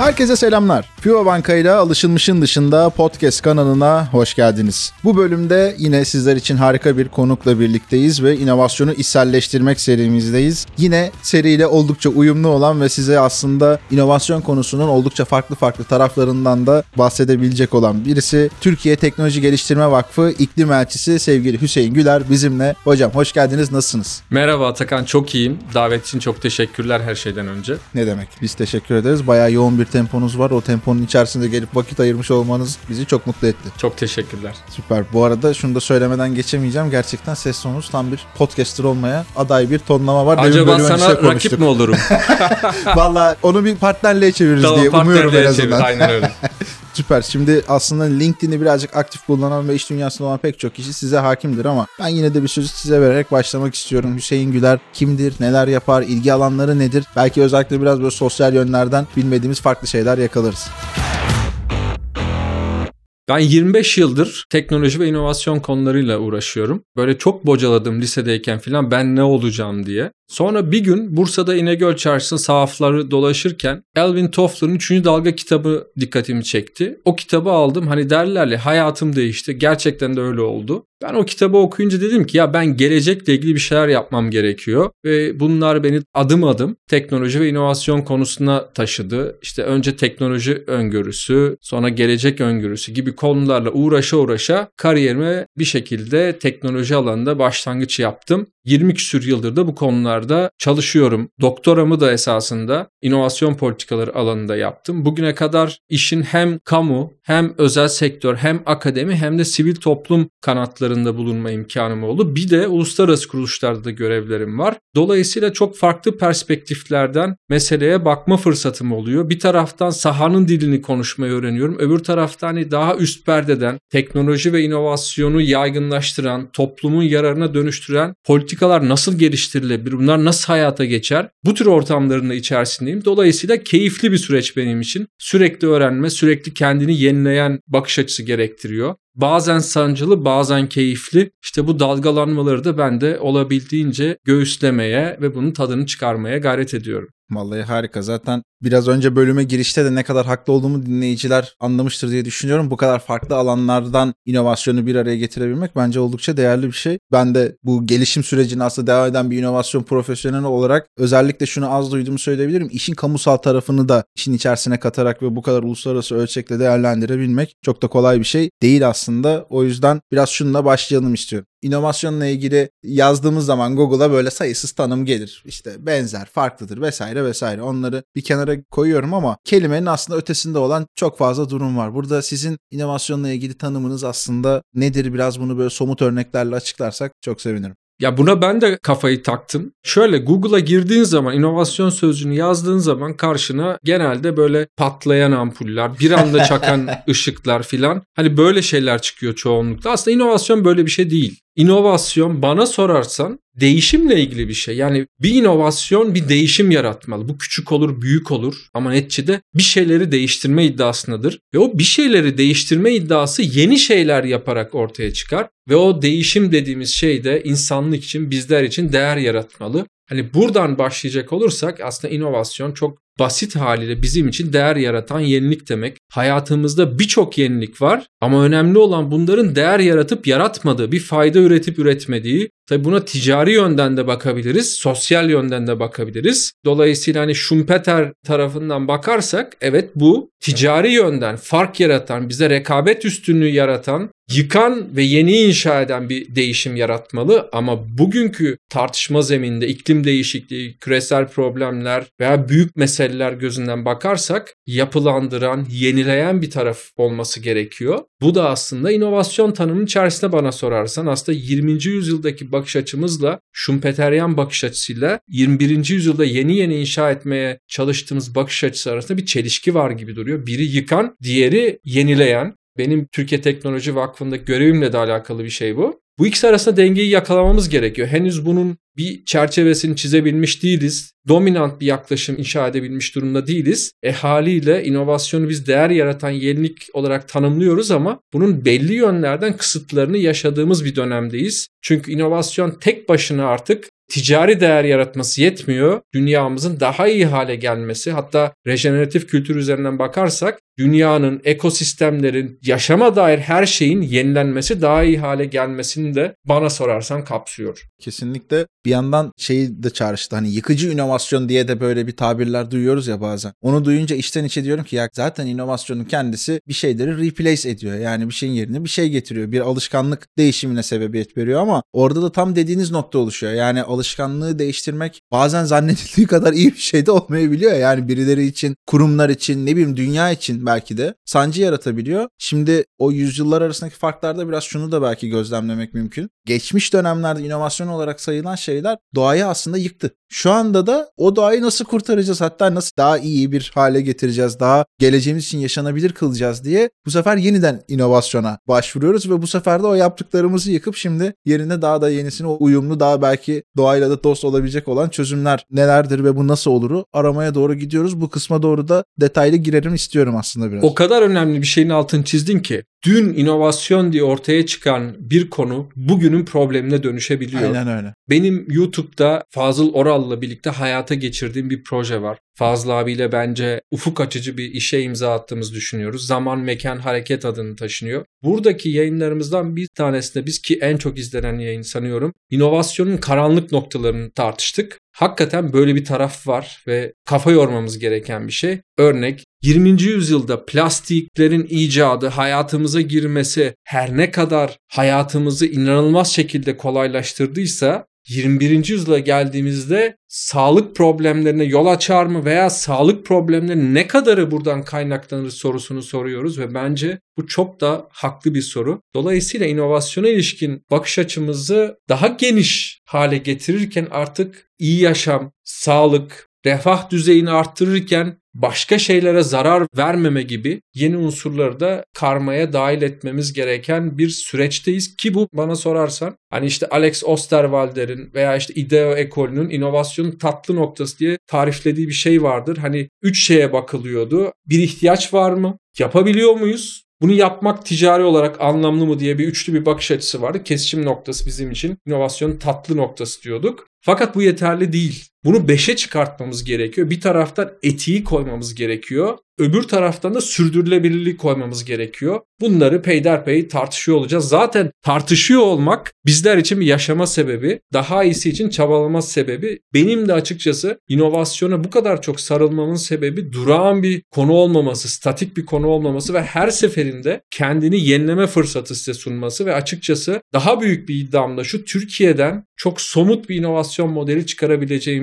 Herkese selamlar. FIBA Banka ile alışılmışın dışında podcast kanalına hoş geldiniz. Bu bölümde yine sizler için harika bir konukla birlikteyiz ve inovasyonu içselleştirmek serimizdeyiz. Yine seriyle oldukça uyumlu olan ve size aslında inovasyon konusunun oldukça farklı farklı taraflarından da bahsedebilecek olan birisi Türkiye Teknoloji Geliştirme Vakfı İklim Elçisi sevgili Hüseyin Güler bizimle. Hocam hoş geldiniz nasılsınız? Merhaba Atakan çok iyiyim. Davet için çok teşekkürler her şeyden önce. Ne demek biz teşekkür ederiz. Bayağı yoğun bir temponuz var. O temponun içerisinde gelip vakit ayırmış olmanız bizi çok mutlu etti. Çok teşekkürler. Süper. Bu arada şunu da söylemeden geçemeyeceğim. Gerçekten ses tonunuz tam bir podcaster olmaya aday bir tonlama var. Demin Acaba bölüm sana rakip konuştuk. mi olurum? Valla onu bir partnerliğe çeviririz tamam diye umuyorum en partnerliğe çevir. azından. Aynen öyle. Süper. Şimdi aslında LinkedIn'i birazcık aktif kullanan ve iş dünyasında olan pek çok kişi size hakimdir ama ben yine de bir sözü size vererek başlamak istiyorum. Hüseyin Güler kimdir, neler yapar, ilgi alanları nedir? Belki özellikle biraz böyle sosyal yönlerden bilmediğimiz farklı şeyler yakalarız. Ben 25 yıldır teknoloji ve inovasyon konularıyla uğraşıyorum. Böyle çok bocaladım lisedeyken filan ben ne olacağım diye. Sonra bir gün Bursa'da İnegöl Çarşısı sahafları dolaşırken Elvin Toffler'ın 3. dalga kitabı dikkatimi çekti. O kitabı aldım. Hani derler ya hayatım değişti. Gerçekten de öyle oldu. Ben o kitabı okuyunca dedim ki ya ben gelecekle ilgili bir şeyler yapmam gerekiyor. Ve bunlar beni adım adım teknoloji ve inovasyon konusuna taşıdı. İşte önce teknoloji öngörüsü, sonra gelecek öngörüsü gibi konularla uğraşa uğraşa kariyerime bir şekilde teknoloji alanında başlangıç yaptım. 20 küsür yıldır da bu konularda çalışıyorum. Doktoramı da esasında inovasyon politikaları alanında yaptım. Bugüne kadar işin hem kamu hem özel sektör hem akademi hem de sivil toplum kanatlarında bulunma imkanım oldu. Bir de uluslararası kuruluşlarda da görevlerim var. Dolayısıyla çok farklı perspektiflerden meseleye bakma fırsatım oluyor. Bir taraftan sahanın dilini konuşmayı öğreniyorum. Öbür taraftan hani daha üst perdeden teknoloji ve inovasyonu yaygınlaştıran, toplumun yararına dönüştüren politikalar nasıl geliştirilebilir? Bunlar nasıl hayata geçer? Bu tür ortamların da içerisindeyim. Dolayısıyla keyifli bir süreç benim için. Sürekli öğrenme, sürekli kendini yenileyen bakış açısı gerektiriyor. Bazen sancılı, bazen keyifli. İşte bu dalgalanmaları da ben de olabildiğince göğüslemeye ve bunun tadını çıkarmaya gayret ediyorum. Vallahi harika. Zaten biraz önce bölüme girişte de ne kadar haklı olduğumu dinleyiciler anlamıştır diye düşünüyorum. Bu kadar farklı alanlardan inovasyonu bir araya getirebilmek bence oldukça değerli bir şey. Ben de bu gelişim sürecini aslında devam eden bir inovasyon profesyoneli olarak özellikle şunu az duyduğumu söyleyebilirim. İşin kamusal tarafını da işin içerisine katarak ve bu kadar uluslararası ölçekle değerlendirebilmek çok da kolay bir şey değil aslında. O yüzden biraz şununla başlayalım istiyorum inovasyonla ilgili yazdığımız zaman Google'a böyle sayısız tanım gelir. İşte benzer, farklıdır vesaire vesaire. Onları bir kenara koyuyorum ama kelimenin aslında ötesinde olan çok fazla durum var. Burada sizin inovasyonla ilgili tanımınız aslında nedir? Biraz bunu böyle somut örneklerle açıklarsak çok sevinirim. Ya buna ben de kafayı taktım. Şöyle Google'a girdiğin zaman inovasyon sözcüğünü yazdığın zaman karşına genelde böyle patlayan ampuller, bir anda çakan ışıklar filan. Hani böyle şeyler çıkıyor çoğunlukla. Aslında inovasyon böyle bir şey değil. İnovasyon bana sorarsan değişimle ilgili bir şey. Yani bir inovasyon bir değişim yaratmalı. Bu küçük olur, büyük olur ama neticede bir şeyleri değiştirme iddiasındadır. Ve o bir şeyleri değiştirme iddiası yeni şeyler yaparak ortaya çıkar. Ve o değişim dediğimiz şey de insanlık için, bizler için değer yaratmalı. Hani buradan başlayacak olursak aslında inovasyon çok basit haliyle bizim için değer yaratan yenilik demek. Hayatımızda birçok yenilik var ama önemli olan bunların değer yaratıp yaratmadığı, bir fayda üretip üretmediği. Tabi buna ticari yönden de bakabiliriz, sosyal yönden de bakabiliriz. Dolayısıyla hani Schumpeter tarafından bakarsak evet bu ticari yönden fark yaratan, bize rekabet üstünlüğü yaratan, yıkan ve yeni inşa eden bir değişim yaratmalı ama bugünkü tartışma zeminde iklim değişikliği, küresel problemler veya büyük meseleler gözünden bakarsak yapılandıran, yenileyen bir taraf olması gerekiyor. Bu da aslında inovasyon tanımının içerisinde bana sorarsan aslında 20. yüzyıldaki bakış açımızla Schumpeterian bakış açısıyla 21. yüzyılda yeni yeni inşa etmeye çalıştığımız bakış açısı arasında bir çelişki var gibi duruyor. Biri yıkan, diğeri yenileyen. Benim Türkiye Teknoloji Vakfı'ndaki görevimle de alakalı bir şey bu. Bu ikisi arasında dengeyi yakalamamız gerekiyor. Henüz bunun bir çerçevesini çizebilmiş değiliz. Dominant bir yaklaşım inşa edebilmiş durumda değiliz. E haliyle inovasyonu biz değer yaratan yenilik olarak tanımlıyoruz ama bunun belli yönlerden kısıtlarını yaşadığımız bir dönemdeyiz. Çünkü inovasyon tek başına artık ticari değer yaratması yetmiyor. Dünyamızın daha iyi hale gelmesi hatta rejeneratif kültür üzerinden bakarsak dünyanın, ekosistemlerin, yaşama dair her şeyin yenilenmesi, daha iyi hale gelmesini de bana sorarsan kapsıyor. Kesinlikle bir yandan şeyi de çağrıştı hani yıkıcı inovasyon diye de böyle bir tabirler duyuyoruz ya bazen. Onu duyunca içten içe diyorum ki ya zaten inovasyonun kendisi bir şeyleri replace ediyor. Yani bir şeyin yerine bir şey getiriyor. Bir alışkanlık değişimine sebebiyet veriyor ama orada da tam dediğiniz nokta oluşuyor. Yani alışkanlığı değiştirmek bazen zannedildiği kadar iyi bir şey de olmayabiliyor. Yani birileri için, kurumlar için, ne bileyim dünya için belki de sancı yaratabiliyor. Şimdi o yüzyıllar arasındaki farklarda biraz şunu da belki gözlemlemek mümkün. Geçmiş dönemlerde inovasyon olarak sayılan şeyler doğayı aslında yıktı. Şu anda da o doğayı nasıl kurtaracağız hatta nasıl daha iyi bir hale getireceğiz, daha geleceğimiz için yaşanabilir kılacağız diye bu sefer yeniden inovasyona başvuruyoruz ve bu sefer de o yaptıklarımızı yıkıp şimdi yerine daha da yenisini uyumlu daha belki doğayla da dost olabilecek olan çözümler nelerdir ve bu nasıl oluru aramaya doğru gidiyoruz. Bu kısma doğru da detaylı girerim istiyorum aslında biraz. O kadar önemli bir şeyin altını çizdin ki dün inovasyon diye ortaya çıkan bir konu bugünün problemine dönüşebiliyor. Aynen öyle. Benim YouTube'da Fazıl Oral'la birlikte hayata geçirdiğim bir proje var. Fazıl abiyle bence ufuk açıcı bir işe imza attığımızı düşünüyoruz. Zaman Mekan Hareket adını taşınıyor. Buradaki yayınlarımızdan bir tanesinde biz ki en çok izlenen yayın sanıyorum. inovasyonun karanlık noktalarını tartıştık. Hakikaten böyle bir taraf var ve kafa yormamız gereken bir şey. Örnek 20. yüzyılda plastiklerin icadı, hayatımıza girmesi her ne kadar hayatımızı inanılmaz şekilde kolaylaştırdıysa 21. yüzyıla geldiğimizde sağlık problemlerine yol açar mı veya sağlık problemleri ne kadarı buradan kaynaklanır sorusunu soruyoruz ve bence bu çok da haklı bir soru. Dolayısıyla inovasyona ilişkin bakış açımızı daha geniş hale getirirken artık iyi yaşam, sağlık, refah düzeyini arttırırken başka şeylere zarar vermeme gibi yeni unsurları da karmaya dahil etmemiz gereken bir süreçteyiz ki bu bana sorarsan hani işte Alex Osterwalder'in veya işte IDEO ekolünün inovasyonun tatlı noktası diye tariflediği bir şey vardır. Hani üç şeye bakılıyordu. Bir ihtiyaç var mı? Yapabiliyor muyuz? Bunu yapmak ticari olarak anlamlı mı diye bir üçlü bir bakış açısı vardı. Kesişim noktası bizim için inovasyonun tatlı noktası diyorduk. Fakat bu yeterli değil. Bunu beşe çıkartmamız gerekiyor. Bir taraftan etiği koymamız gerekiyor. Öbür taraftan da sürdürülebilirliği koymamız gerekiyor. Bunları peyderpey tartışıyor olacağız. Zaten tartışıyor olmak bizler için bir yaşama sebebi, daha iyisi için çabalama sebebi. Benim de açıkçası inovasyona bu kadar çok sarılmamın sebebi durağan bir konu olmaması, statik bir konu olmaması ve her seferinde kendini yenileme fırsatı size sunması ve açıkçası daha büyük bir iddiamda şu Türkiye'den çok somut bir inovasyon modeli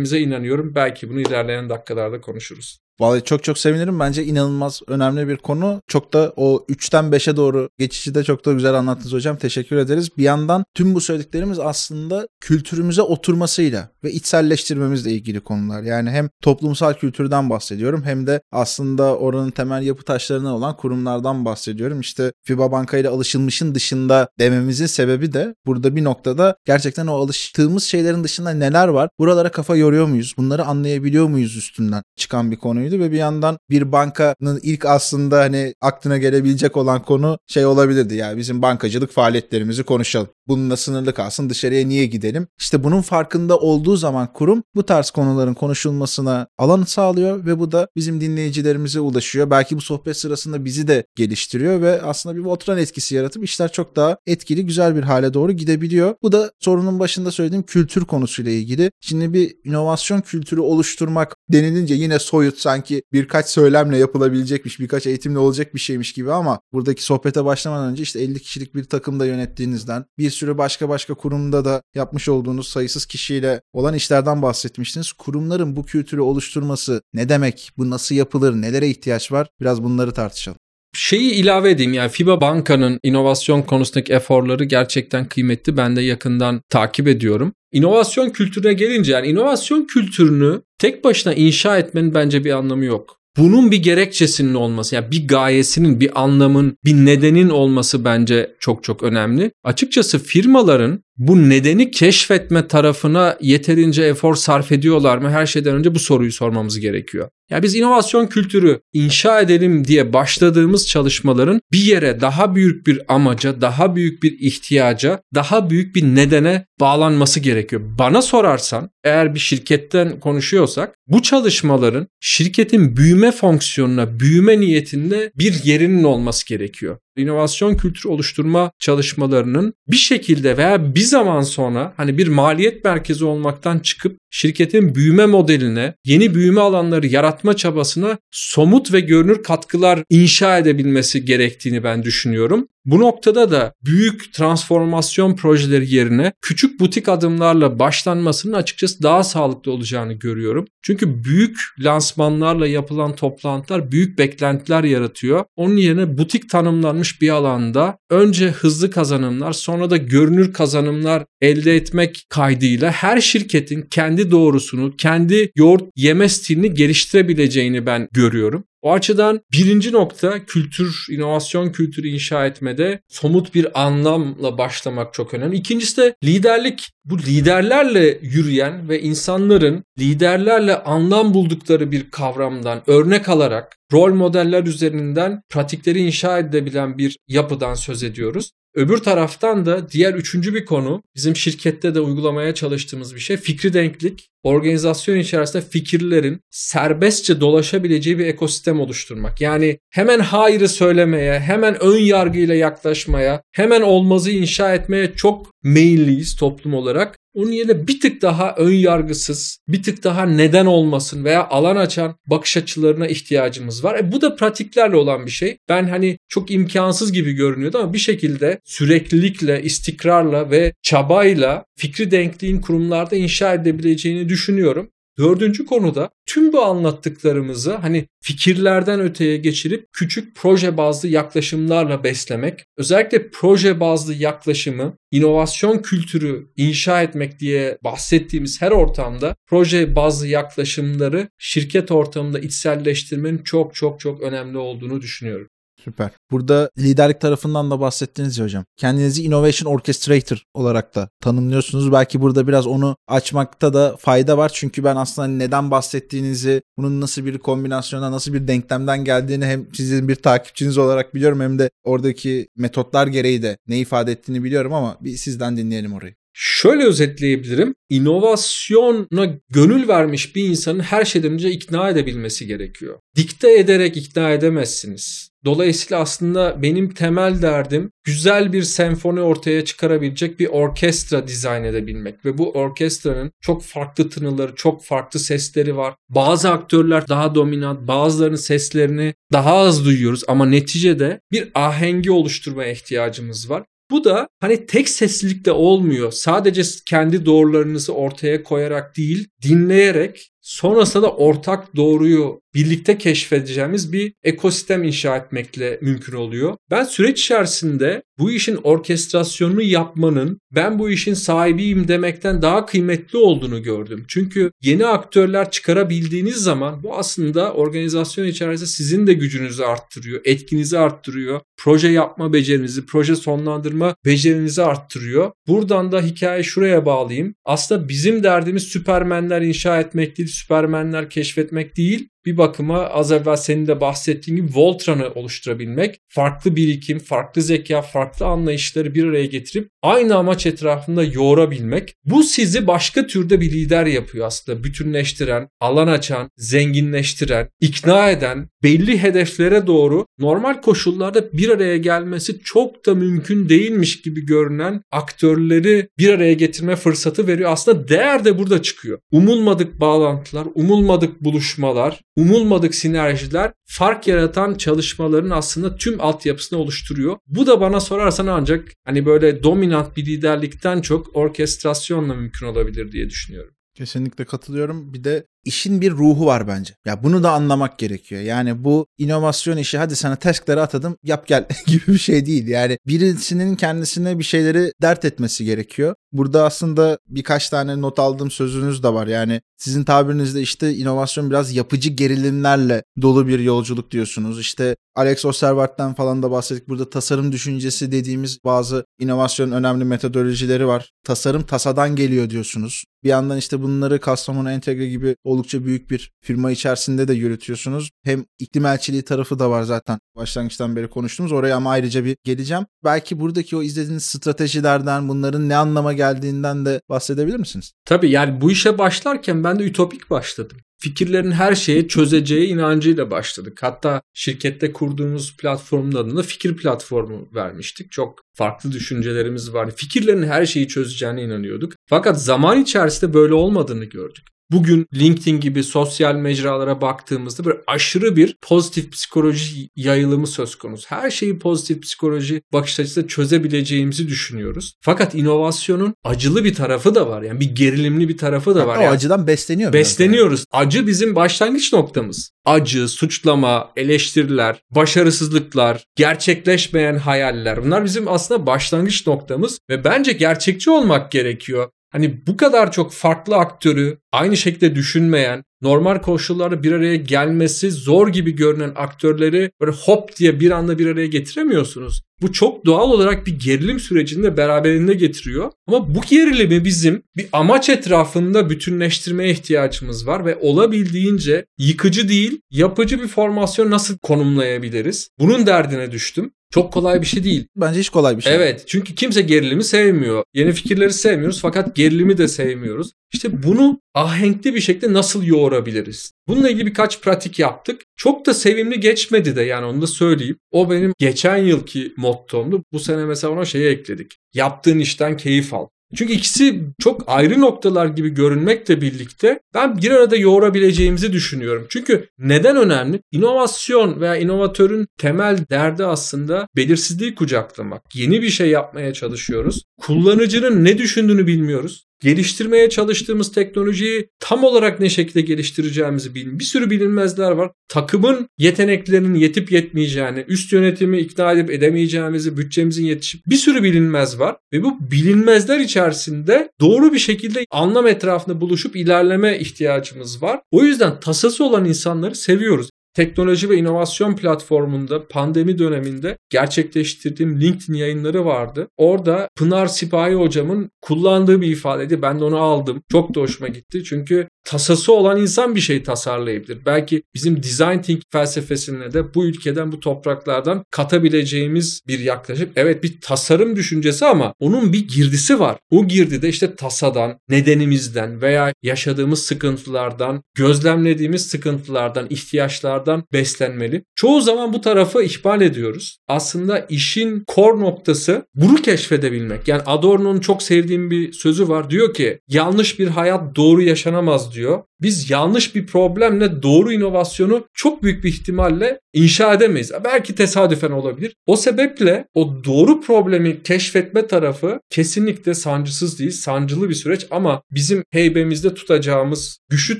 çıkarabileceğimize inanıyorum. Belki bunu ilerleyen dakikalarda konuşuruz. Vallahi çok çok sevinirim. Bence inanılmaz önemli bir konu. Çok da o 3'ten 5'e doğru geçişi de çok da güzel anlattınız hocam. Teşekkür ederiz. Bir yandan tüm bu söylediklerimiz aslında kültürümüze oturmasıyla ve içselleştirmemizle ilgili konular. Yani hem toplumsal kültürden bahsediyorum hem de aslında oranın temel yapı taşlarından olan kurumlardan bahsediyorum. İşte FIBA Banka ile alışılmışın dışında dememizin sebebi de burada bir noktada gerçekten o alıştığımız şeylerin dışında neler var? Buralara kafa yoruyor muyuz? Bunları anlayabiliyor muyuz üstünden çıkan bir konuyu konuydu ve bir yandan bir bankanın ilk aslında hani aklına gelebilecek olan konu şey olabilirdi ya bizim bankacılık faaliyetlerimizi konuşalım. Bununla sınırlı kalsın dışarıya niye gidelim? İşte bunun farkında olduğu zaman kurum bu tarz konuların konuşulmasına alan sağlıyor ve bu da bizim dinleyicilerimize ulaşıyor. Belki bu sohbet sırasında bizi de geliştiriyor ve aslında bir Voltran etkisi yaratıp işler çok daha etkili güzel bir hale doğru gidebiliyor. Bu da sorunun başında söylediğim kültür konusuyla ilgili. Şimdi bir inovasyon kültürü oluşturmak denilince yine soyut sanki birkaç söylemle yapılabilecekmiş, birkaç eğitimle olacak bir şeymiş gibi ama buradaki sohbete başlamadan önce işte 50 kişilik bir takımda yönettiğinizden, bir sürü başka başka kurumda da yapmış olduğunuz sayısız kişiyle olan işlerden bahsetmiştiniz. Kurumların bu kültürü oluşturması ne demek? Bu nasıl yapılır? Nelere ihtiyaç var? Biraz bunları tartışalım şeyi ilave edeyim yani FIBA Banka'nın inovasyon konusundaki eforları gerçekten kıymetli. Ben de yakından takip ediyorum. İnovasyon kültürüne gelince yani inovasyon kültürünü tek başına inşa etmenin bence bir anlamı yok. Bunun bir gerekçesinin olması, yani bir gayesinin, bir anlamın, bir nedenin olması bence çok çok önemli. Açıkçası firmaların bu nedeni keşfetme tarafına yeterince efor sarf ediyorlar mı? Her şeyden önce bu soruyu sormamız gerekiyor. Ya biz inovasyon kültürü inşa edelim diye başladığımız çalışmaların bir yere daha büyük bir amaca, daha büyük bir ihtiyaca, daha büyük bir nedene bağlanması gerekiyor. Bana sorarsan eğer bir şirketten konuşuyorsak bu çalışmaların şirketin büyüme fonksiyonuna, büyüme niyetinde bir yerinin olması gerekiyor. İnovasyon kültürü oluşturma çalışmalarının bir şekilde veya bir zaman sonra hani bir maliyet merkezi olmaktan çıkıp şirketin büyüme modeline, yeni büyüme alanları yaratma çabasına somut ve görünür katkılar inşa edebilmesi gerektiğini ben düşünüyorum. Bu noktada da büyük transformasyon projeleri yerine küçük butik adımlarla başlanmasının açıkçası daha sağlıklı olacağını görüyorum. Çünkü büyük lansmanlarla yapılan toplantılar büyük beklentiler yaratıyor. Onun yerine butik tanımlanmış bir alanda önce hızlı kazanımlar sonra da görünür kazanımlar elde etmek kaydıyla her şirketin kendi doğrusunu, kendi yoğurt yeme stilini geliştirebileceğini ben görüyorum. O açıdan birinci nokta kültür, inovasyon kültürü inşa etmede somut bir anlamla başlamak çok önemli. İkincisi de liderlik. Bu liderlerle yürüyen ve insanların liderlerle anlam buldukları bir kavramdan örnek alarak rol modeller üzerinden pratikleri inşa edebilen bir yapıdan söz ediyoruz. Öbür taraftan da diğer üçüncü bir konu bizim şirkette de uygulamaya çalıştığımız bir şey fikri denklik. Organizasyon içerisinde fikirlerin serbestçe dolaşabileceği bir ekosistem oluşturmak. Yani hemen hayırı söylemeye, hemen ön yargıyla yaklaşmaya, hemen olmazı inşa etmeye çok meyilliyiz toplum olarak. Onun yerine bir tık daha ön yargısız, bir tık daha neden olmasın veya alan açan bakış açılarına ihtiyacımız var. E bu da pratiklerle olan bir şey. Ben hani çok imkansız gibi görünüyordu ama bir şekilde süreklilikle, istikrarla ve çabayla fikri denkliğin kurumlarda inşa edebileceğini düşünüyorum. Dördüncü konuda tüm bu anlattıklarımızı hani fikirlerden öteye geçirip küçük proje bazlı yaklaşımlarla beslemek, özellikle proje bazlı yaklaşımı, inovasyon kültürü inşa etmek diye bahsettiğimiz her ortamda proje bazlı yaklaşımları şirket ortamında içselleştirmenin çok çok çok önemli olduğunu düşünüyorum. Süper. Burada liderlik tarafından da bahsettiniz ya hocam. Kendinizi Innovation Orchestrator olarak da tanımlıyorsunuz. Belki burada biraz onu açmakta da fayda var. Çünkü ben aslında neden bahsettiğinizi, bunun nasıl bir kombinasyonda, nasıl bir denklemden geldiğini hem sizin bir takipçiniz olarak biliyorum hem de oradaki metotlar gereği de ne ifade ettiğini biliyorum ama bir sizden dinleyelim orayı. Şöyle özetleyebilirim. İnovasyona gönül vermiş bir insanın her şeyden önce ikna edebilmesi gerekiyor. Dikte ederek ikna edemezsiniz. Dolayısıyla aslında benim temel derdim güzel bir senfoni ortaya çıkarabilecek bir orkestra dizayn edebilmek ve bu orkestranın çok farklı tınıları, çok farklı sesleri var. Bazı aktörler daha dominant, bazılarının seslerini daha az duyuyoruz ama neticede bir ahengi oluşturmaya ihtiyacımız var. Bu da hani tek seslilikte olmuyor. Sadece kendi doğrularınızı ortaya koyarak değil, dinleyerek sonrasında da ortak doğruyu birlikte keşfedeceğimiz bir ekosistem inşa etmekle mümkün oluyor. Ben süreç içerisinde bu işin orkestrasyonunu yapmanın ben bu işin sahibiyim demekten daha kıymetli olduğunu gördüm. Çünkü yeni aktörler çıkarabildiğiniz zaman bu aslında organizasyon içerisinde sizin de gücünüzü arttırıyor, etkinizi arttırıyor, proje yapma becerinizi, proje sonlandırma becerinizi arttırıyor. Buradan da hikaye şuraya bağlayayım. Aslında bizim derdimiz süpermenler inşa etmek değil, süpermenler keşfetmek değil bir bakıma az evvel senin de bahsettiğin gibi Voltran'ı oluşturabilmek, farklı birikim, farklı zeka, farklı anlayışları bir araya getirip aynı amaç etrafında yoğurabilmek. Bu sizi başka türde bir lider yapıyor aslında. Bütünleştiren, alan açan, zenginleştiren, ikna eden, belli hedeflere doğru normal koşullarda bir araya gelmesi çok da mümkün değilmiş gibi görünen aktörleri bir araya getirme fırsatı veriyor. Aslında değer de burada çıkıyor. Umulmadık bağlantılar, umulmadık buluşmalar, umulmadık sinerjiler fark yaratan çalışmaların aslında tüm altyapısını oluşturuyor. Bu da bana sorarsan ancak hani böyle dominant bir liderlikten çok orkestrasyonla mümkün olabilir diye düşünüyorum. Kesinlikle katılıyorum. Bir de işin bir ruhu var bence. Ya bunu da anlamak gerekiyor. Yani bu inovasyon işi hadi sana task'ları atadım yap gel gibi bir şey değil. Yani birisinin kendisine bir şeyleri dert etmesi gerekiyor. Burada aslında birkaç tane not aldığım sözünüz de var. Yani sizin tabirinizde işte inovasyon biraz yapıcı gerilimlerle dolu bir yolculuk diyorsunuz. İşte Alex Osterwald'den falan da bahsettik. Burada tasarım düşüncesi dediğimiz bazı inovasyon önemli metodolojileri var. Tasarım tasadan geliyor diyorsunuz. Bir yandan işte bunları Kastamonu Entegre gibi oldukça büyük bir firma içerisinde de yürütüyorsunuz. Hem iklim elçiliği tarafı da var zaten başlangıçtan beri konuştuğumuz. Oraya ama ayrıca bir geleceğim. Belki buradaki o izlediğiniz stratejilerden, bunların ne anlama geldiğinden de bahsedebilir misiniz? Tabii yani bu işe başlarken ben de ütopik başladım. Fikirlerin her şeyi çözeceği inancıyla başladık. Hatta şirkette kurduğumuz platformun adını fikir platformu vermiştik. Çok farklı düşüncelerimiz vardı. Fikirlerin her şeyi çözeceğine inanıyorduk. Fakat zaman içerisinde böyle olmadığını gördük. Bugün LinkedIn gibi sosyal mecralara baktığımızda böyle aşırı bir pozitif psikoloji yayılımı söz konusu. Her şeyi pozitif psikoloji bakış açısıyla çözebileceğimizi düşünüyoruz. Fakat inovasyonun acılı bir tarafı da var. Yani bir gerilimli bir tarafı da var. O Yani acıdan besleniyor. besleniyoruz. Acı bizim başlangıç noktamız. Acı, suçlama, eleştiriler, başarısızlıklar, gerçekleşmeyen hayaller. Bunlar bizim aslında başlangıç noktamız ve bence gerçekçi olmak gerekiyor. Hani bu kadar çok farklı aktörü aynı şekilde düşünmeyen, normal koşullarda bir araya gelmesi zor gibi görünen aktörleri böyle hop diye bir anda bir araya getiremiyorsunuz. Bu çok doğal olarak bir gerilim sürecini de beraberinde getiriyor. Ama bu gerilimi bizim bir amaç etrafında bütünleştirmeye ihtiyacımız var ve olabildiğince yıkıcı değil, yapıcı bir formasyon nasıl konumlayabiliriz? Bunun derdine düştüm. Çok kolay bir şey değil. Bence hiç kolay bir şey. Evet çünkü kimse gerilimi sevmiyor. Yeni fikirleri sevmiyoruz fakat gerilimi de sevmiyoruz. İşte bunu ahenkli bir şekilde nasıl yoğurabiliriz? Bununla ilgili birkaç pratik yaptık. Çok da sevimli geçmedi de yani onu da söyleyeyim. O benim geçen yılki mottomdu. Bu sene mesela ona şeyi ekledik. Yaptığın işten keyif al. Çünkü ikisi çok ayrı noktalar gibi görünmekle birlikte ben bir arada yoğurabileceğimizi düşünüyorum. Çünkü neden önemli? İnovasyon veya inovatörün temel derdi aslında belirsizliği kucaklamak. Yeni bir şey yapmaya çalışıyoruz. Kullanıcının ne düşündüğünü bilmiyoruz geliştirmeye çalıştığımız teknolojiyi tam olarak ne şekilde geliştireceğimizi bilin. Bir sürü bilinmezler var. Takımın yeteneklerinin yetip yetmeyeceğini, üst yönetimi ikna edip edemeyeceğimizi, bütçemizin yetişip bir sürü bilinmez var. Ve bu bilinmezler içerisinde doğru bir şekilde anlam etrafında buluşup ilerleme ihtiyacımız var. O yüzden tasası olan insanları seviyoruz teknoloji ve inovasyon platformunda pandemi döneminde gerçekleştirdiğim LinkedIn yayınları vardı. Orada Pınar Sipahi hocamın kullandığı bir ifadeydi. Ben de onu aldım. Çok da hoşuma gitti. Çünkü tasası olan insan bir şey tasarlayabilir. Belki bizim design thinking felsefesine de bu ülkeden, bu topraklardan katabileceğimiz bir yaklaşım. Evet bir tasarım düşüncesi ama onun bir girdisi var. O girdi de işte tasadan, nedenimizden veya yaşadığımız sıkıntılardan, gözlemlediğimiz sıkıntılardan, ihtiyaçlardan beslenmeli. Çoğu zaman bu tarafı ihmal ediyoruz. Aslında işin core noktası bunu keşfedebilmek. Yani Adorno'nun çok sevdiğim bir sözü var. Diyor ki yanlış bir hayat doğru yaşanamaz diyor. Biz yanlış bir problemle doğru inovasyonu çok büyük bir ihtimalle inşa edemeyiz. Belki tesadüfen olabilir. O sebeple o doğru problemi keşfetme tarafı kesinlikle sancısız değil, sancılı bir süreç ama bizim heybemizde tutacağımız güçlü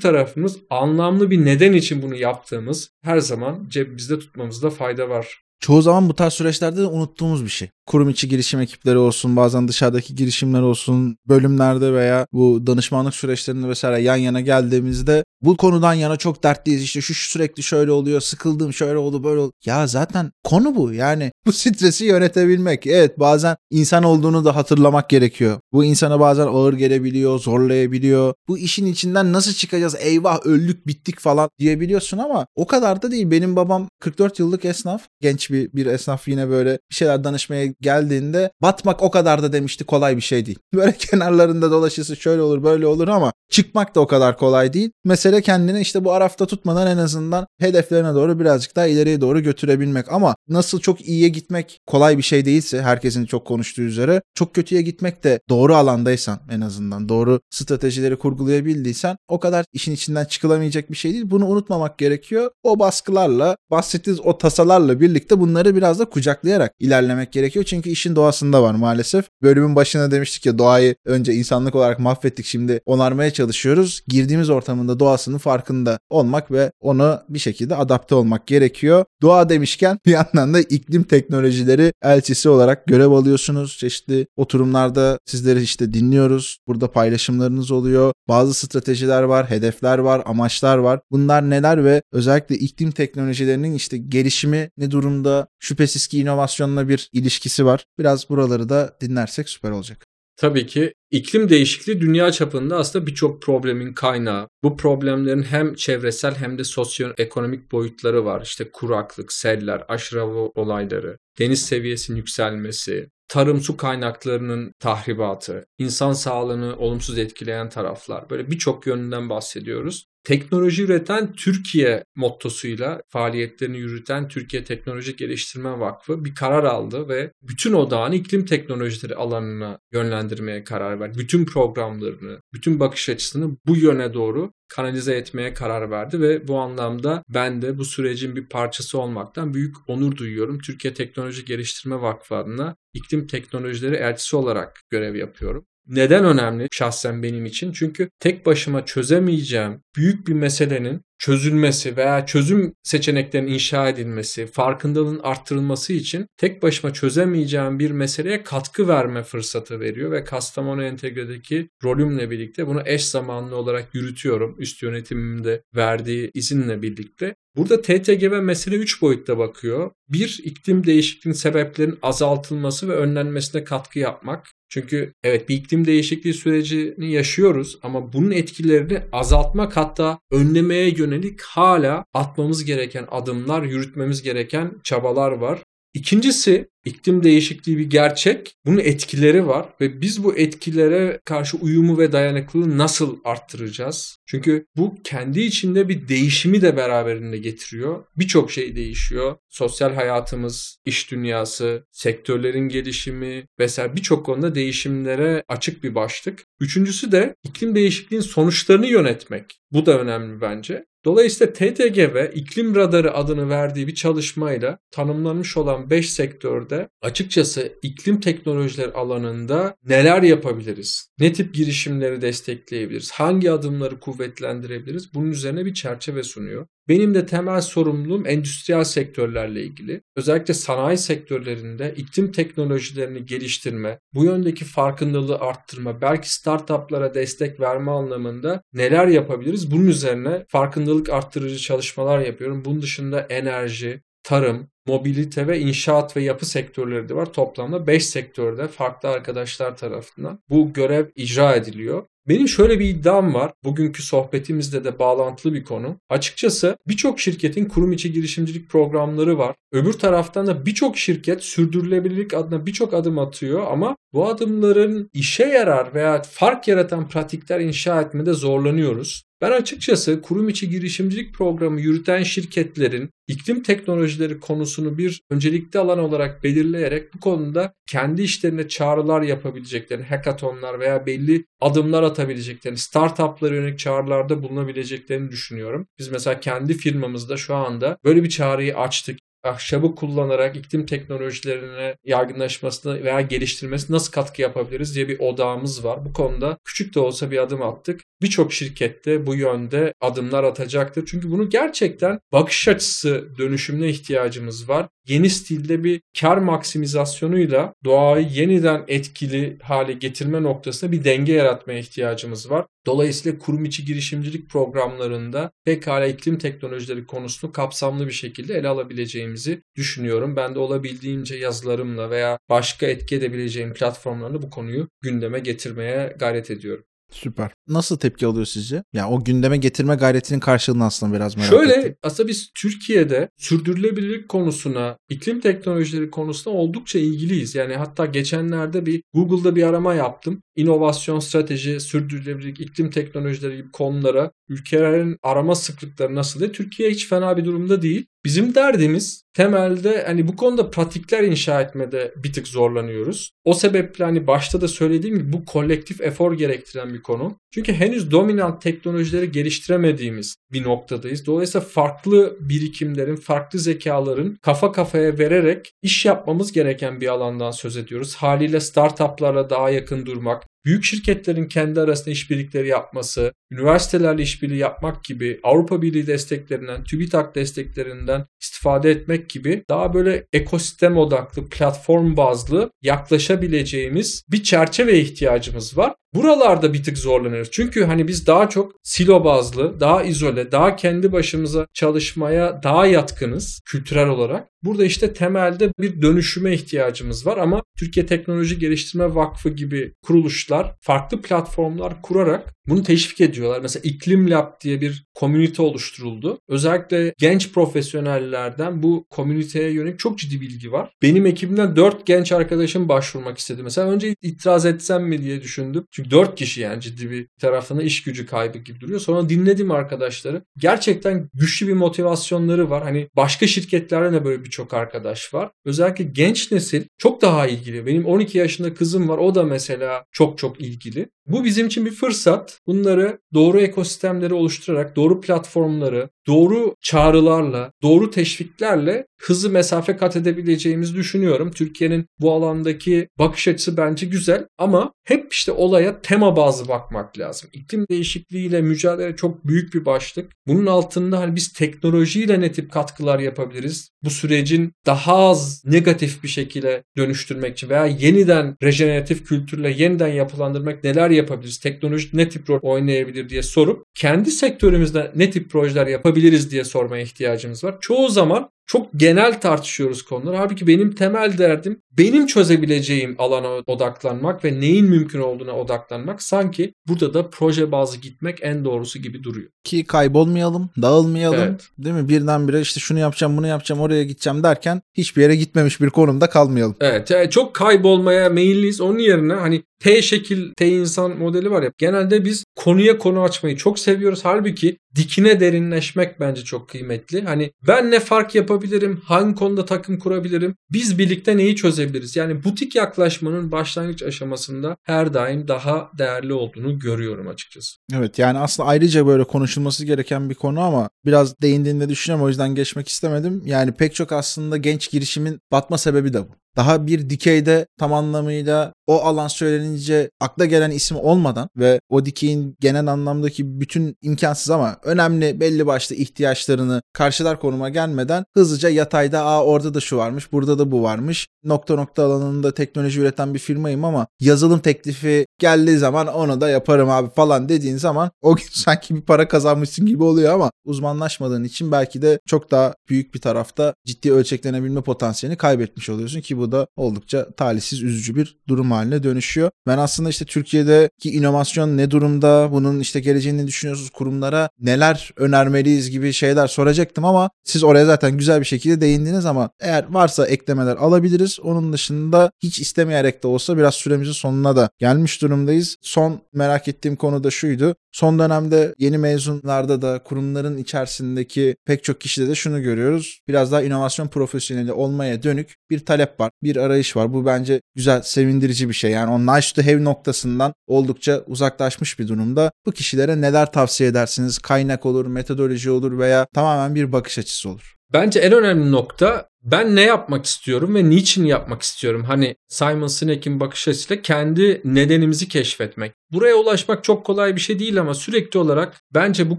tarafımız anlamlı bir neden için bunu yaptığımız her zaman cebimizde tutmamızda fayda var. Çoğu zaman bu tarz süreçlerde de unuttuğumuz bir şey. Kurum içi girişim ekipleri olsun, bazen dışarıdaki girişimler olsun, bölümlerde veya bu danışmanlık süreçlerinde vesaire yan yana geldiğimizde bu konudan yana çok dertliyiz. İşte şu, şu sürekli şöyle oluyor, sıkıldım, şöyle oldu, böyle oldu. Ya zaten konu bu. Yani bu stresi yönetebilmek. Evet bazen insan olduğunu da hatırlamak gerekiyor. Bu insana bazen ağır gelebiliyor, zorlayabiliyor. Bu işin içinden nasıl çıkacağız? Eyvah öldük, bittik falan diyebiliyorsun ama o kadar da değil. Benim babam 44 yıllık esnaf. Genç bir, bir esnaf yine böyle bir şeyler danışmaya geldiğinde batmak o kadar da demişti kolay bir şey değil. Böyle kenarlarında dolaşısı şöyle olur böyle olur ama çıkmak da o kadar kolay değil. Mesele kendini işte bu arafta tutmadan en azından hedeflerine doğru birazcık daha ileriye doğru götürebilmek. Ama nasıl çok iyiye gitmek kolay bir şey değilse herkesin çok konuştuğu üzere çok kötüye gitmek de doğru alandaysan en azından doğru stratejileri kurgulayabildiysen o kadar işin içinden çıkılamayacak bir şey değil. Bunu unutmamak gerekiyor. O baskılarla bahsettiğiniz o tasalarla birlikte bunları biraz da kucaklayarak ilerlemek gerekiyor. Çünkü işin doğasında var maalesef. Bölümün başına demiştik ya doğayı önce insanlık olarak mahvettik şimdi onarmaya çalışıyoruz. Girdiğimiz ortamında doğasının farkında olmak ve onu bir şekilde adapte olmak gerekiyor. Doğa demişken bir yandan da iklim teknolojileri elçisi olarak görev alıyorsunuz. Çeşitli oturumlarda sizleri işte dinliyoruz. Burada paylaşımlarınız oluyor. Bazı stratejiler var, hedefler var, amaçlar var. Bunlar neler ve özellikle iklim teknolojilerinin işte gelişimi ne durumda? Şüphesiz ki inovasyonla bir ilişkisi var. Biraz buraları da dinlersek süper olacak. Tabii ki iklim değişikliği dünya çapında aslında birçok problemin kaynağı. Bu problemlerin hem çevresel hem de sosyoekonomik boyutları var. İşte kuraklık, seller, aşırı olayları, deniz seviyesinin yükselmesi, tarım su kaynaklarının tahribatı, insan sağlığını olumsuz etkileyen taraflar. Böyle birçok yönünden bahsediyoruz. Teknoloji üreten Türkiye mottosuyla faaliyetlerini yürüten Türkiye Teknoloji Geliştirme Vakfı bir karar aldı ve bütün odağını iklim teknolojileri alanına yönlendirmeye karar verdi. Bütün programlarını, bütün bakış açısını bu yöne doğru kanalize etmeye karar verdi ve bu anlamda ben de bu sürecin bir parçası olmaktan büyük onur duyuyorum. Türkiye Teknoloji Geliştirme Vakfı adına iklim teknolojileri elçisi olarak görev yapıyorum. Neden önemli şahsen benim için? Çünkü tek başıma çözemeyeceğim büyük bir meselenin çözülmesi veya çözüm seçeneklerinin inşa edilmesi, farkındalığın arttırılması için tek başıma çözemeyeceğim bir meseleye katkı verme fırsatı veriyor ve Kastamonu Entegre'deki rolümle birlikte bunu eş zamanlı olarak yürütüyorum. Üst yönetimimde verdiği izinle birlikte. Burada TTG ve mesele 3 boyutta bakıyor. Bir, iklim değişikliğinin sebeplerinin azaltılması ve önlenmesine katkı yapmak. Çünkü evet bir iklim değişikliği sürecini yaşıyoruz ama bunun etkilerini azaltmak hatta önlemeye yönelik hala atmamız gereken adımlar, yürütmemiz gereken çabalar var. İkincisi iklim değişikliği bir gerçek. Bunun etkileri var ve biz bu etkilere karşı uyumu ve dayanıklılığı nasıl arttıracağız? Çünkü bu kendi içinde bir değişimi de beraberinde getiriyor. Birçok şey değişiyor. Sosyal hayatımız, iş dünyası, sektörlerin gelişimi vesaire birçok konuda değişimlere açık bir başlık. Üçüncüsü de iklim değişikliğinin sonuçlarını yönetmek. Bu da önemli bence. Dolayısıyla TTG ve iklim radarı adını verdiği bir çalışmayla tanımlanmış olan 5 sektörde açıkçası iklim teknolojileri alanında neler yapabiliriz? Ne tip girişimleri destekleyebiliriz? Hangi adımları kuvvetlendirebiliriz? Bunun üzerine bir çerçeve sunuyor. Benim de temel sorumluluğum endüstriyel sektörlerle ilgili. Özellikle sanayi sektörlerinde iklim teknolojilerini geliştirme, bu yöndeki farkındalığı arttırma, belki startuplara destek verme anlamında neler yapabiliriz? Bunun üzerine farkındalık arttırıcı çalışmalar yapıyorum. Bunun dışında enerji, tarım, mobilite ve inşaat ve yapı sektörleri de var. Toplamda 5 sektörde farklı arkadaşlar tarafından bu görev icra ediliyor. Benim şöyle bir iddiam var. Bugünkü sohbetimizde de bağlantılı bir konu. Açıkçası birçok şirketin kurum içi girişimcilik programları var. Öbür taraftan da birçok şirket sürdürülebilirlik adına birçok adım atıyor ama bu adımların işe yarar veya fark yaratan pratikler inşa etmede zorlanıyoruz. Ben açıkçası kurum içi girişimcilik programı yürüten şirketlerin iklim teknolojileri konusunu bir öncelikli alan olarak belirleyerek bu konuda kendi işlerine çağrılar yapabileceklerini, hackathonlar veya belli adımlar atabileceklerini, startuplara yönelik çağrılarda bulunabileceklerini düşünüyorum. Biz mesela kendi firmamızda şu anda böyle bir çağrıyı açtık ahşabı kullanarak iklim teknolojilerine yaygınlaşmasına veya geliştirmesine nasıl katkı yapabiliriz diye bir odağımız var. Bu konuda küçük de olsa bir adım attık. Birçok şirkette bu yönde adımlar atacaktır. Çünkü bunu gerçekten bakış açısı dönüşümüne ihtiyacımız var. Yeni stilde bir kar maksimizasyonuyla doğayı yeniden etkili hale getirme noktasında bir denge yaratmaya ihtiyacımız var. Dolayısıyla kurum içi girişimcilik programlarında pekala iklim teknolojileri konusunu kapsamlı bir şekilde ele alabileceğimizi düşünüyorum. Ben de olabildiğince yazılarımla veya başka etki edebileceğim platformlarla bu konuyu gündeme getirmeye gayret ediyorum. Süper. Nasıl tepki alıyor sizce? Ya yani o gündeme getirme gayretinin karşılığını aslında biraz merak Şöyle, ettim. Şöyle aslında biz Türkiye'de sürdürülebilirlik konusuna, iklim teknolojileri konusuna oldukça ilgiliyiz. Yani hatta geçenlerde bir Google'da bir arama yaptım. İnovasyon, strateji, sürdürülebilirlik, iklim teknolojileri gibi konulara ülkelerin arama sıklıkları nasıl diye. Türkiye hiç fena bir durumda değil. Bizim derdimiz temelde hani bu konuda pratikler inşa etmede bir tık zorlanıyoruz. O sebeple hani başta da söylediğim gibi bu kolektif efor gerektiren bir konu. Çünkü henüz dominant teknolojileri geliştiremediğimiz bir noktadayız. Dolayısıyla farklı birikimlerin, farklı zekaların kafa kafaya vererek iş yapmamız gereken bir alandan söz ediyoruz. Haliyle startuplara daha yakın durmak, büyük şirketlerin kendi arasında işbirlikleri yapması, üniversitelerle işbirliği yapmak gibi Avrupa Birliği desteklerinden, TÜBİTAK desteklerinden istifade etmek gibi daha böyle ekosistem odaklı, platform bazlı yaklaşabileceğimiz bir çerçeve ihtiyacımız var. Buralarda bir tık zorlanıyoruz. Çünkü hani biz daha çok silo bazlı, daha izole, daha kendi başımıza çalışmaya daha yatkınız kültürel olarak. Burada işte temelde bir dönüşüme ihtiyacımız var ama Türkiye Teknoloji Geliştirme Vakfı gibi kuruluşlar farklı platformlar kurarak bunu teşvik ediyorlar. Mesela İklim Lab diye bir komünite oluşturuldu. Özellikle genç profesyonellerden bu komüniteye yönelik çok ciddi bilgi var. Benim ekibimden 4 genç arkadaşım başvurmak istedi. Mesela önce itiraz etsem mi diye düşündüm. Çünkü 4 kişi yani ciddi bir tarafına iş gücü kaybı gibi duruyor. Sonra dinledim arkadaşları. Gerçekten güçlü bir motivasyonları var. Hani başka şirketlerde de böyle birçok arkadaş var. Özellikle genç nesil çok daha ilgili. Benim 12 yaşında kızım var. O da mesela çok çok ilgili. Bu bizim için bir fırsat. Bunları doğru ekosistemleri oluşturarak, doğru platformları, doğru çağrılarla, doğru teşviklerle hızlı mesafe kat edebileceğimizi düşünüyorum. Türkiye'nin bu alandaki bakış açısı bence güzel ama hep işte olaya tema bazlı bakmak lazım. İklim değişikliğiyle mücadele çok büyük bir başlık. Bunun altında hani biz teknolojiyle ne tip katkılar yapabiliriz? Bu sürecin daha az negatif bir şekilde dönüştürmek için veya yeniden rejeneratif kültürle yeniden yapılandırmak neler yapabiliriz? Teknoloji ne tip rol oynayabilir diye sorup kendi sektörümüzde ne tip projeler yapabiliriz diye sormaya ihtiyacımız var. Çoğu zaman çok genel tartışıyoruz konuları. Halbuki benim temel derdim benim çözebileceğim alana odaklanmak ve neyin mümkün olduğuna odaklanmak. Sanki burada da proje bazı gitmek en doğrusu gibi duruyor. Ki kaybolmayalım, dağılmayalım. Evet. Değil mi? Birdenbire işte şunu yapacağım, bunu yapacağım, oraya gideceğim derken hiçbir yere gitmemiş bir konumda kalmayalım. Evet yani çok kaybolmaya meyilliyiz. Onun yerine hani T şekil T insan modeli var ya. Genelde biz konuya konu açmayı çok seviyoruz. Halbuki dikine derinleşmek bence çok kıymetli. Hani ben ne fark yapabilirim? Hangi konuda takım kurabilirim? Biz birlikte neyi çözebiliriz? Yani butik yaklaşmanın başlangıç aşamasında her daim daha değerli olduğunu görüyorum açıkçası. Evet yani aslında ayrıca böyle konuşulması gereken bir konu ama biraz değindiğinde düşünüyorum o yüzden geçmek istemedim. Yani pek çok aslında genç girişimin batma sebebi de bu daha bir dikeyde tam anlamıyla o alan söylenince akla gelen isim olmadan ve o dikeyin genel anlamdaki bütün imkansız ama önemli belli başlı ihtiyaçlarını karşılar konuma gelmeden hızlıca yatayda aa orada da şu varmış burada da bu varmış nokta nokta alanında teknoloji üreten bir firmayım ama yazılım teklifi geldiği zaman onu da yaparım abi falan dediğin zaman o gün sanki bir para kazanmışsın gibi oluyor ama uzmanlaşmadığın için belki de çok daha büyük bir tarafta ciddi ölçeklenebilme potansiyelini kaybetmiş oluyorsun ki bu da oldukça talihsiz üzücü bir durum haline dönüşüyor. Ben aslında işte Türkiye'deki inovasyon ne durumda, bunun işte geleceğini düşünüyorsunuz, kurumlara neler önermeliyiz gibi şeyler soracaktım ama siz oraya zaten güzel bir şekilde değindiniz ama eğer varsa eklemeler alabiliriz. Onun dışında hiç istemeyerek de olsa biraz süremizin sonuna da gelmiş durumdayız. Son merak ettiğim konu da şuydu. Son dönemde yeni mezunlarda da kurumların içerisindeki pek çok kişide de şunu görüyoruz. Biraz daha inovasyon profesyoneli olmaya dönük bir talep var, bir arayış var. Bu bence güzel, sevindirici bir şey. Yani o nice to have noktasından oldukça uzaklaşmış bir durumda. Bu kişilere neler tavsiye edersiniz? Kaynak olur, metodoloji olur veya tamamen bir bakış açısı olur. Bence en önemli nokta ben ne yapmak istiyorum ve niçin yapmak istiyorum? Hani Simon Sinek'in bakış açısıyla kendi nedenimizi keşfetmek. Buraya ulaşmak çok kolay bir şey değil ama sürekli olarak bence bu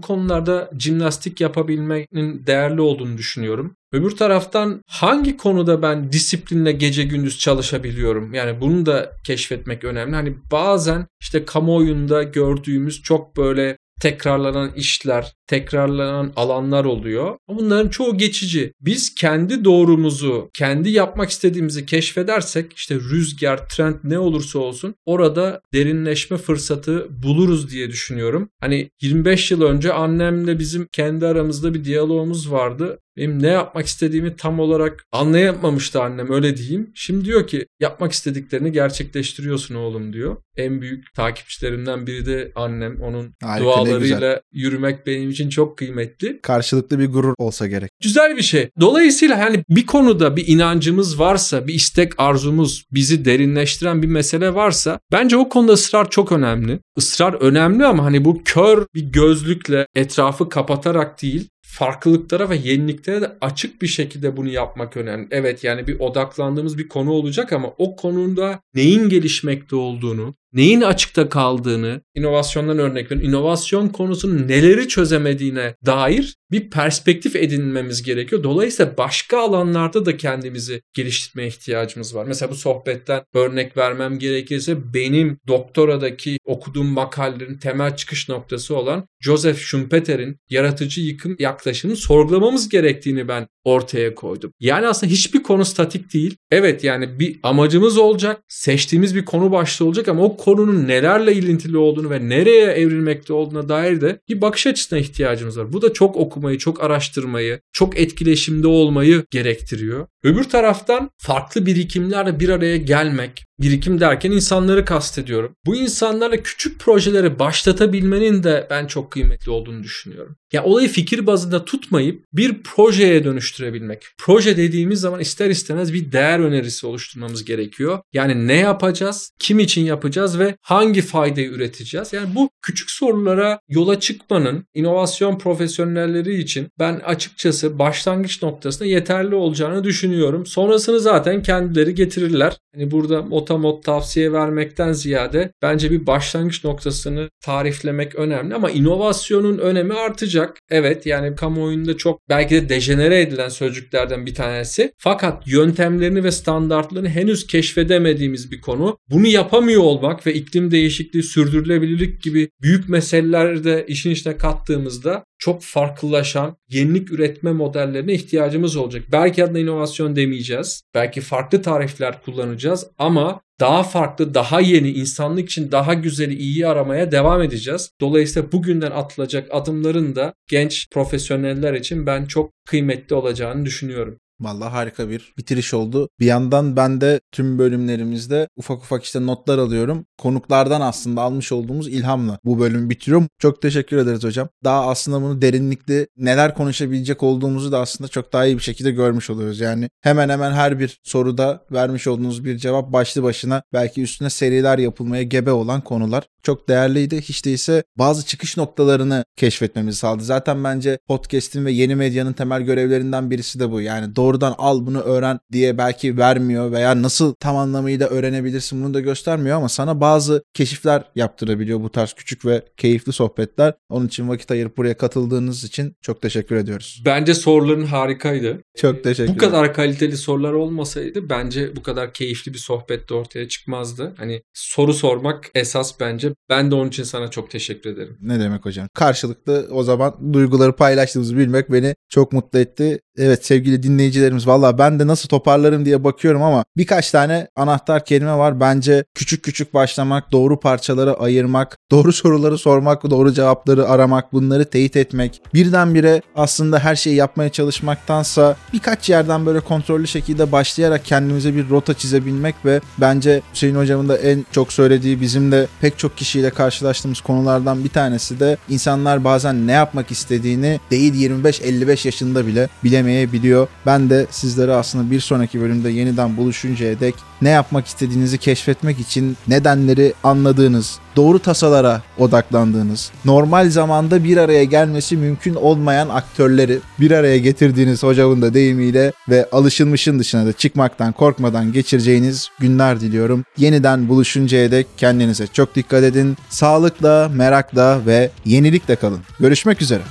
konularda jimnastik yapabilmenin değerli olduğunu düşünüyorum. Öbür taraftan hangi konuda ben disiplinle gece gündüz çalışabiliyorum? Yani bunu da keşfetmek önemli. Hani bazen işte kamuoyunda gördüğümüz çok böyle tekrarlanan işler, tekrarlanan alanlar oluyor. Bunların çoğu geçici. Biz kendi doğrumuzu, kendi yapmak istediğimizi keşfedersek işte rüzgar, trend ne olursa olsun orada derinleşme fırsatı buluruz diye düşünüyorum. Hani 25 yıl önce annemle bizim kendi aramızda bir diyalogumuz vardı. Benim ne yapmak istediğimi tam olarak anlayamamıştı annem öyle diyeyim. Şimdi diyor ki yapmak istediklerini gerçekleştiriyorsun oğlum diyor. En büyük takipçilerimden biri de annem. Onun Harika, dualarıyla yürümek benim için çok kıymetli. Karşılıklı bir gurur olsa gerek. Güzel bir şey. Dolayısıyla hani bir konuda bir inancımız varsa, bir istek arzumuz bizi derinleştiren bir mesele varsa bence o konuda ısrar çok önemli. Israr önemli ama hani bu kör bir gözlükle etrafı kapatarak değil, farklılıklara ve yeniliklere de açık bir şekilde bunu yapmak önemli. Evet yani bir odaklandığımız bir konu olacak ama o konuda neyin gelişmekte olduğunu, neyin açıkta kaldığını, inovasyondan örnek verin. İnovasyon konusunun neleri çözemediğine dair bir perspektif edinmemiz gerekiyor. Dolayısıyla başka alanlarda da kendimizi geliştirmeye ihtiyacımız var. Mesela bu sohbetten örnek vermem gerekirse benim doktoradaki okuduğum makalelerin temel çıkış noktası olan Joseph Schumpeter'in yaratıcı yıkım yaklaşımını sorgulamamız gerektiğini ben ortaya koydum. Yani aslında hiçbir konu statik değil. Evet yani bir amacımız olacak, seçtiğimiz bir konu başlığı olacak ama o konunun nelerle ilintili olduğunu ve nereye evrilmekte olduğuna dair de bir bakış açısına ihtiyacımız var. Bu da çok okumayı, çok araştırmayı, çok etkileşimde olmayı gerektiriyor. Öbür taraftan farklı birikimlerle bir araya gelmek, birikim derken insanları kastediyorum. Bu insanlarla küçük projeleri başlatabilmenin de ben çok kıymetli olduğunu düşünüyorum. Ya olayı fikir bazında tutmayıp bir projeye dönüştürebilmek. Proje dediğimiz zaman ister istemez bir değer önerisi oluşturmamız gerekiyor. Yani ne yapacağız, kim için yapacağız ve hangi faydayı üreteceğiz? Yani bu küçük sorulara yola çıkmanın inovasyon profesyonelleri için ben açıkçası başlangıç noktasında yeterli olacağını düşünüyorum. Sonrasını zaten kendileri getirirler. Hani burada otomot tavsiye vermekten ziyade bence bir başlangıç noktasını tariflemek önemli ama inovasyonun önemi artacak. Evet yani kamuoyunda çok belki de dejenere edilen sözcüklerden bir tanesi. Fakat yöntemlerini ve standartlarını henüz keşfedemediğimiz bir konu. Bunu yapamıyor olmak ve iklim değişikliği, sürdürülebilirlik gibi büyük meseleleri de işin içine kattığımızda çok farklılaşan yenilik üretme modellerine ihtiyacımız olacak. Belki adına inovasyon demeyeceğiz. Belki farklı tarifler kullanacağız ama daha farklı, daha yeni, insanlık için daha güzeli, iyiyi aramaya devam edeceğiz. Dolayısıyla bugünden atılacak adımların da genç profesyoneller için ben çok kıymetli olacağını düşünüyorum. Vallahi harika bir bitiriş oldu. Bir yandan ben de tüm bölümlerimizde ufak ufak işte notlar alıyorum. Konuklardan aslında almış olduğumuz ilhamla bu bölümü bitiriyorum. Çok teşekkür ederiz hocam. Daha aslında bunu derinlikli neler konuşabilecek olduğumuzu da aslında çok daha iyi bir şekilde görmüş oluyoruz. Yani hemen hemen her bir soruda vermiş olduğunuz bir cevap başlı başına belki üstüne seriler yapılmaya gebe olan konular. Çok değerliydi. Hiç değilse bazı çıkış noktalarını keşfetmemizi sağladı. Zaten bence podcast'in ve yeni medyanın temel görevlerinden birisi de bu. Yani doğrudan al bunu öğren diye belki vermiyor veya nasıl tam anlamıyla öğrenebilirsin bunu da göstermiyor ama sana bazı keşifler yaptırabiliyor bu tarz küçük ve keyifli sohbetler. Onun için vakit ayırıp buraya katıldığınız için çok teşekkür ediyoruz. Bence soruların harikaydı. Çok teşekkür Bu kadar kaliteli sorular olmasaydı bence bu kadar keyifli bir sohbet de ortaya çıkmazdı. Hani soru sormak esas bence. Ben de onun için sana çok teşekkür ederim. Ne demek hocam? Karşılıklı o zaman duyguları paylaştığımızı bilmek beni çok mutlu etti. Evet sevgili dinleyicilerimiz valla ben de nasıl toparlarım diye bakıyorum ama birkaç tane anahtar kelime var. Bence küçük küçük başlamak, doğru parçaları ayırmak, doğru soruları sormak, doğru cevapları aramak, bunları teyit etmek. Birdenbire aslında her şeyi yapmaya çalışmaktansa birkaç yerden böyle kontrollü şekilde başlayarak kendimize bir rota çizebilmek ve bence Hüseyin hocamın da en çok söylediği bizim de pek çok kişiyle karşılaştığımız konulardan bir tanesi de insanlar bazen ne yapmak istediğini değil 25-55 yaşında bile bilemeyebiliyor. Ben de sizlere aslında bir sonraki bölümde yeniden buluşuncaya dek ne yapmak istediğinizi keşfetmek için nedenleri anladığınız, doğru tasalara odaklandığınız, normal zamanda bir araya gelmesi mümkün olmayan aktörleri bir araya getirdiğiniz hocamın da deyimiyle ve alışılmışın dışına da çıkmaktan korkmadan geçireceğiniz günler diliyorum. Yeniden buluşuncaya dek kendinize çok dikkat edin. Sağlıkla, merakla ve yenilikle kalın. Görüşmek üzere.